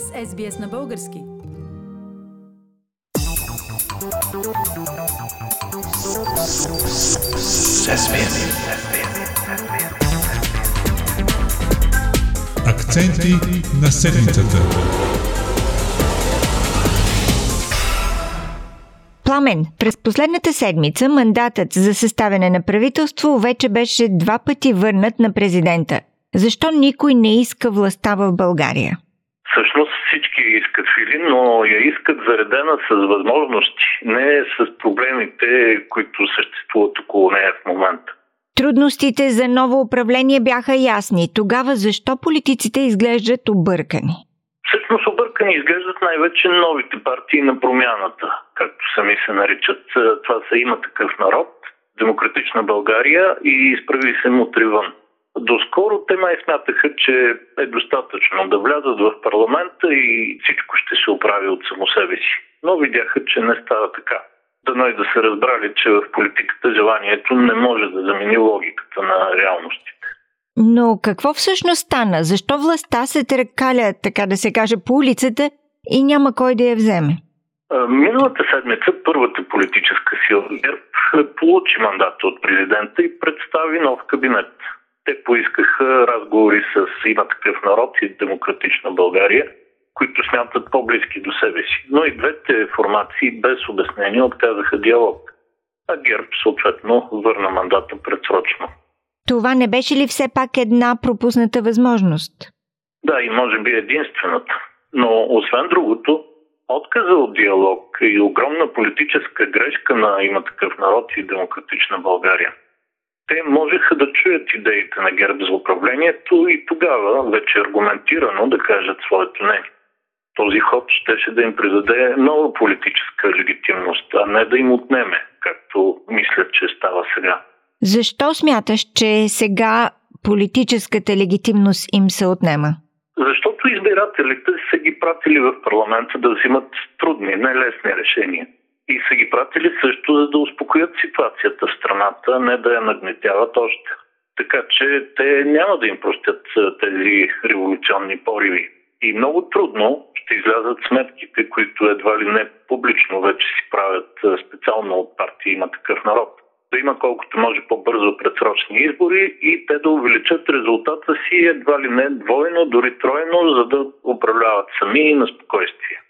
сте с SBS на български. Акценти на седмицата. Пламен, през последната седмица мандатът за съставяне на правителство вече беше два пъти върнат на президента. Защо никой не иска властта в България? Всъщност всички искат фили, но я искат заредена с възможности, не с проблемите, които съществуват около нея в момента. Трудностите за ново управление бяха ясни. Тогава защо политиците изглеждат объркани? Всъщност объркани изглеждат най-вече новите партии на промяната, както сами се наричат. Това са има такъв народ, Демократична България и изправи се мутри вън. Доскоро те май смятаха, че е достатъчно да влязат в парламента и всичко ще се оправи от само себе си. Но видяха, че не става така. Дано и да са разбрали, че в политиката желанието не може да замени логиката на реалностите. Но какво всъщност стана? Защо властта се трекаля, така да се каже, по улицата и няма кой да я вземе? Миналата седмица първата политическа сила ГЕРБ получи мандата от президента и представи нов кабинет. Те поискаха разговори с има такъв народ и демократична България, които смятат по-близки до себе си. Но и двете формации без обяснение отказаха диалог. А ГЕРБ съответно върна мандата предсрочно. Това не беше ли все пак една пропусната възможност? Да, и може би единствената. Но освен другото, отказа от диалог и огромна политическа грешка на има такъв народ и демократична България. Те можеха да чуят идеите на ГЕРБ за управлението и тогава вече аргументирано да кажат своето не. Този ход щеше да им придаде нова политическа легитимност, а не да им отнеме, както мислят, че става сега. Защо смяташ, че сега политическата легитимност им се отнема? Защото избирателите са ги пратили в парламента да взимат трудни, нелесни решения. И са ги пратили също за да успокоят ситуацията в страната, не да я нагнетяват още. Така че те няма да им простят тези революционни пориви. И много трудно ще излязат сметките, които едва ли не публично вече си правят специално от партия има такъв народ. Да има колкото може по-бързо предсрочни избори и те да увеличат резултата си едва ли не двойно, дори тройно, за да управляват сами на спокойствие.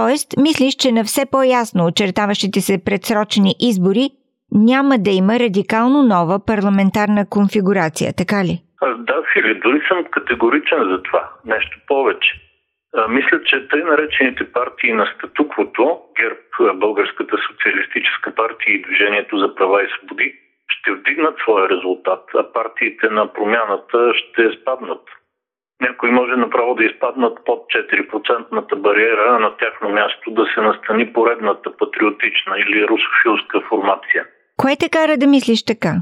Тоест, мислиш, че на все по-ясно очертаващите се предсрочни избори няма да има радикално нова парламентарна конфигурация, така ли? Да, Фили, дори съм категоричен за това. Нещо повече. Мисля, че тъй наречените партии на статуквото, ГЕРБ, Българската социалистическа партия и Движението за права и свободи, ще вдигнат своя резултат, а партиите на промяната ще спаднат. Някои може направо да изпаднат под 4 бариера, а на тяхно място да се настани поредната патриотична или русофилска формация. Кое те кара да мислиш така?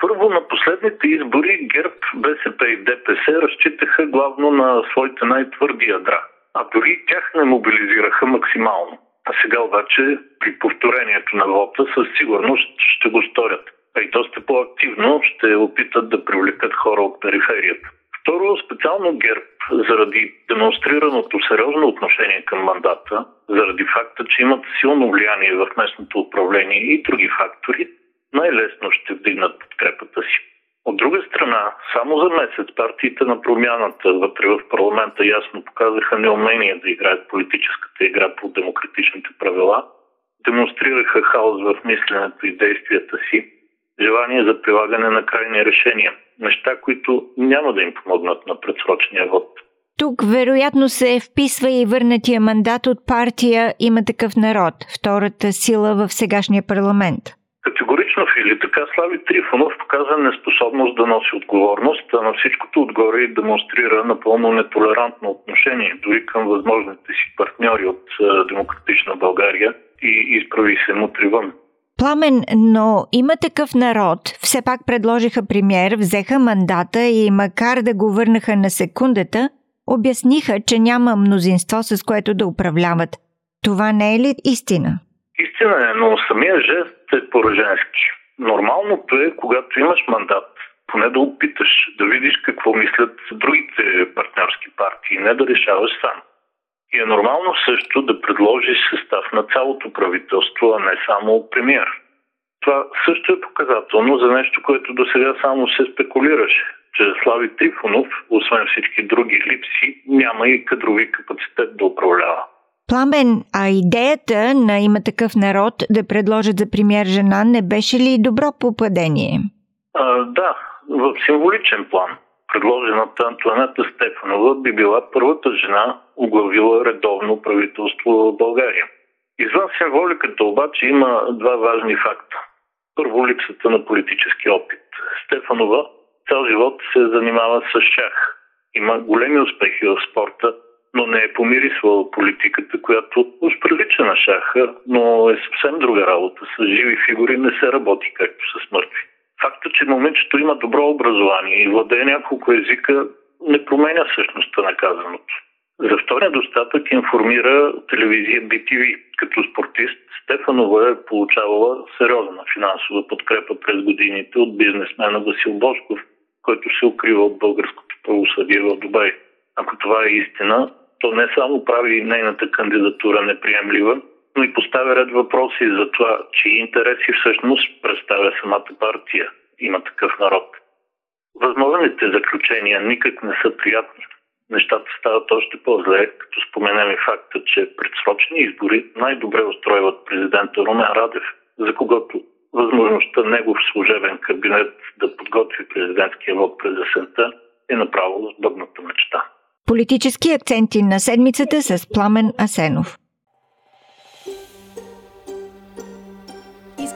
Първо, на последните избори ГЕРБ, БСП и ДПС разчитаха главно на своите най-твърди ядра, а дори тях не мобилизираха максимално. А сега обаче при повторението на вота със сигурност ще го сторят. А и доста по-активно ще опитат да привлекат хора от периферията. Второ, специално ГЕРБ, заради демонстрираното сериозно отношение към мандата, заради факта, че имат силно влияние в местното управление и други фактори, най-лесно ще вдигнат подкрепата си. От друга страна, само за месец партиите на промяната вътре в парламента ясно показаха неумение да играят политическата игра по демократичните правила, демонстрираха хаос в мисленето и действията си, желание за прилагане на крайни решения – неща, които няма да им помогнат на предсрочния вод. Тук вероятно се вписва и върнатия мандат от партия Има такъв народ, втората сила в сегашния парламент. Категорично, Фили, така Слави Трифонов показа неспособност да носи отговорност, а на всичкото отгоре и демонстрира напълно нетолерантно отношение, дори към възможните си партньори от Демократична България и изправи се му вън. Пламен, но има такъв народ. Все пак предложиха премьер, взеха мандата и макар да го върнаха на секундата, обясниха, че няма мнозинство с което да управляват. Това не е ли истина? Истина е, но самия жест е пораженски. Нормалното е, когато имаш мандат, поне да опиташ да видиш какво мислят другите партньорски партии, не да решаваш сам. И е нормално също да предложи състав на цялото правителство, а не само премьер. Това също е показателно за нещо, което до сега само се спекулираше, че Слави Трифонов, освен всички други липси, няма и кадрови капацитет да управлява. Пламен, а идеята на има такъв народ да предложат за премьер жена не беше ли добро попадение? А, да, в символичен план. Предложената Антуанета Стефанова би била първата жена, оглавила редовно правителство в България. Извън символиката обаче има два важни факта. Първо, липсата на политически опит. Стефанова цял живот се занимава с шах. Има големи успехи в спорта, но не е помирисвала политиката, която уж прилича на шаха, но е съвсем друга работа. С живи фигури не се работи както с мъртви. Факта, че момичето има добро образование и владее няколко езика, не променя същността на казаното. За втория достатък информира телевизия BTV. Като спортист Стефанова е получавала сериозна финансова подкрепа през годините от бизнесмена Васил Бошков, който се укрива от българското правосъдие в Дубай. Ако това е истина, то не само прави нейната кандидатура неприемлива, но и поставя ред въпроси за това, чии интереси всъщност представя самата партия. Има такъв народ. Възможните заключения никак не са приятни. Нещата стават още по-зле, като споменем и факта, че предсрочни избори най-добре устройват президента Румен Радев, за когото възможността негов служебен кабинет да подготви президентския вод през есента е направо сбъдната мечта. Политически акценти на седмицата с Пламен Асенов.